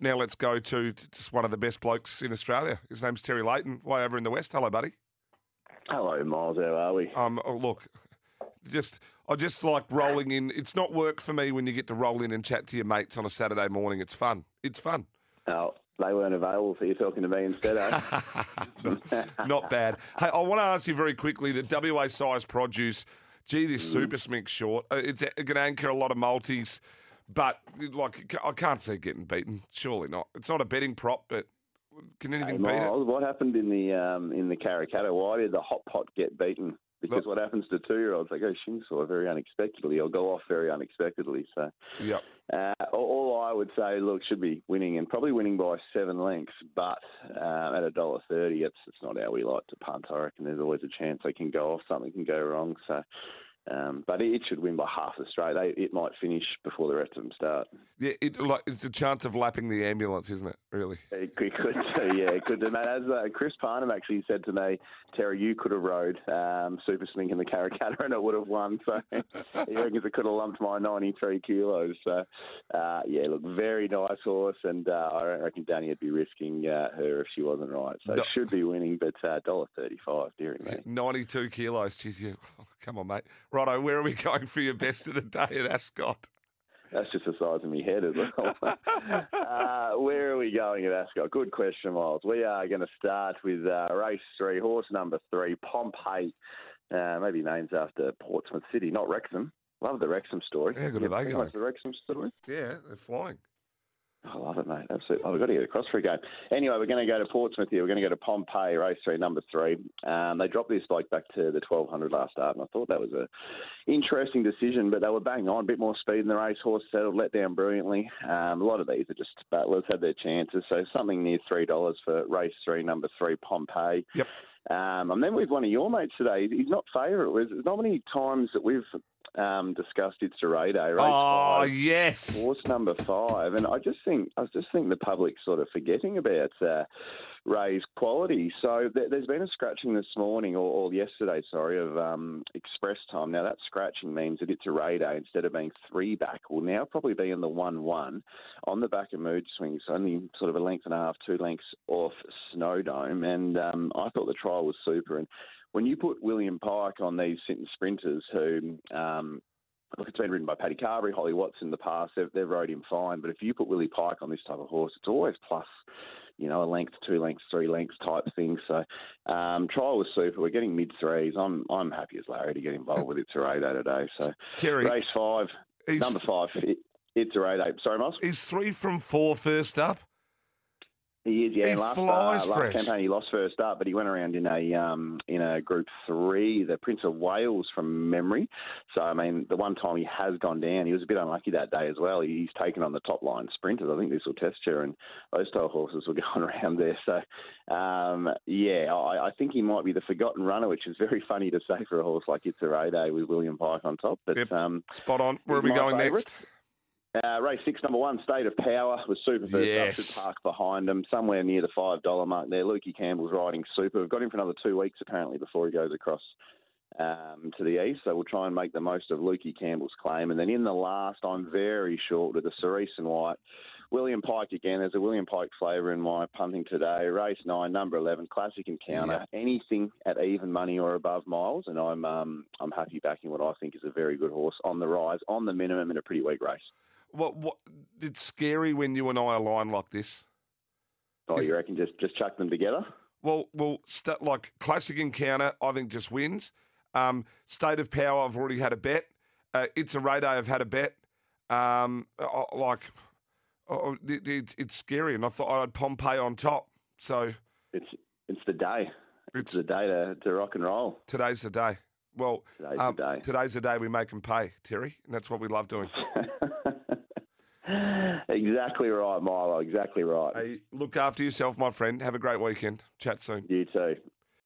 Now let's go to just one of the best blokes in Australia. His name's Terry Leighton, way over in the west. Hello, buddy. Hello, Miles. How are we? Um, oh, look, just I just like rolling in. It's not work for me when you get to roll in and chat to your mates on a Saturday morning. It's fun. It's fun. Oh, they weren't available, so you're talking to me instead, eh? not bad. Hey, I want to ask you very quickly the WA Sires' Produce. Gee, this Mm. super Slink short. uh, It's going to anchor a lot of multis, but like I can't see it getting beaten. Surely not. It's not a betting prop, but can Hey, anything beat it? What happened in the um, in the Karrakatta? Why did the hot pot get beaten? Because what happens to two year olds? They go shin sore very unexpectedly or go off very unexpectedly. So Yep. uh, all all I would say, look, should be winning and probably winning by seven lengths, but uh, at a dollar thirty, it's it's not how we like to punt. I reckon there's always a chance they can go off, something can go wrong. So. Um, but it should win by half a straight. They, it might finish before the rest of them start. Yeah, it, like, it's a chance of lapping the ambulance, isn't it? Really? It could, could yeah, it could as uh, Chris Parnham actually said to me, Terry, you could have rode um, Super Slink in the Karrakatta and it would have won. So he reckons it could have lumped my 93 kilos. So, uh, yeah, look, very nice horse. And uh, I don't reckon Danny would be risking uh, her if she wasn't right. So No. should be winning, but uh, $1.35, dearie me. 92 kilos. Jeez, you. Come on, mate. Righto, where are we going for your best of the day at Ascot? That's just the size of my head as well. uh, where are we going at Ascot? Good question, Miles. We are going to start with uh, race three, horse number three, Pompeii. Uh, maybe names after Portsmouth City, not Wrexham. Love the Wrexham story. Yeah, good You are they going? The Wrexham story. Yeah, they're flying. I love it, mate. Absolutely. Oh, we've got to get across for a game. Anyway, we're going to go to Portsmouth here. We're going to go to Pompeii, race three, number three. Um, they dropped this bloke back to the 1200 last start, and I thought that was a interesting decision, but they were bang on. A bit more speed in the race. Horse settled, let down brilliantly. Um, a lot of these are just battlers, had their chances. So something near $3 for race three, number three, Pompeii. Yep. Um, and then with one of your mates today. He's not favourite. There's not many times that we've um, discussed It's a Radar. Race Oh, five yes. horse number five, and I just think I just think the public's sort of forgetting about uh, Ray's quality. So th- there's been a scratching this morning or, or yesterday, sorry, of um, express time. Now that scratching means that it's a radar instead of being three back. Will now probably be in the one-one on the back of Mood Swings, only sort of a length and a half, two lengths off Snowdome, and um, I thought the trial was super. And when you put William Pike on these sprinters who um, Look, it's been ridden by Paddy Carbery, Holly Watts in the past. They've, they've rode him fine. But if you put Willie Pike on this type of horse, it's always plus, you know, a length, two lengths, three lengths type thing. So um, trial was super. We're getting mid threes. I'm I'm happy as Larry to get involved with It's a radar today. So Terry, race five, number five, it, It's a radar. Sorry, Miles. he's three from four first up. He is, yeah. He last, flies uh, last fresh. campaign he lost first up, but he went around in a um, in a Group Three, the Prince of Wales from memory. So I mean, the one time he has gone down, he was a bit unlucky that day as well. He's taken on the top line sprinters. I think this will test you, and those style horses were going around there. So um, yeah, I, I think he might be the forgotten runner, which is very funny to say for a horse like It's a Day with William Pike on top. But Yep. um, Spot on. Where are we going favourite. next? Uh, race six, number one, State of Power was super first Yes. up. Should park behind him, somewhere near the five dollar mark there. Lukey Campbell's riding super. We've got him for another two weeks apparently before he goes across um, to the east. So we'll try and make the most of Lukey Campbell's claim. And then in the last, I'm very short with the Cerise and White. William Pike again. There's a William Pike flavour in my punting today. Race nine, number eleven, classic encounter. Anything at even money or above miles, and I'm um, I'm happy backing what I think is a very good horse on the rise, on the minimum in a pretty weak race. What? What? It's scary when you and I align like this. Oh, Is- you reckon just just chuck them together? Well, well, st- like classic encounter, I think just wins. Um, State of power, I've already had a bet. Uh, it's a radar, I've had a bet. Um, I- like, oh, it, it, it's scary, and I thought I'd Pompeii on top. So It's it's the day. it's It's the day to, to rock and roll. today's the day. Well, Today's um, the day. today's the day we make them pay, Terry, and that's what we love doing. exactly right, Milo. Exactly right. Hey, look after yourself, my friend. Have a great weekend. Chat soon. You too.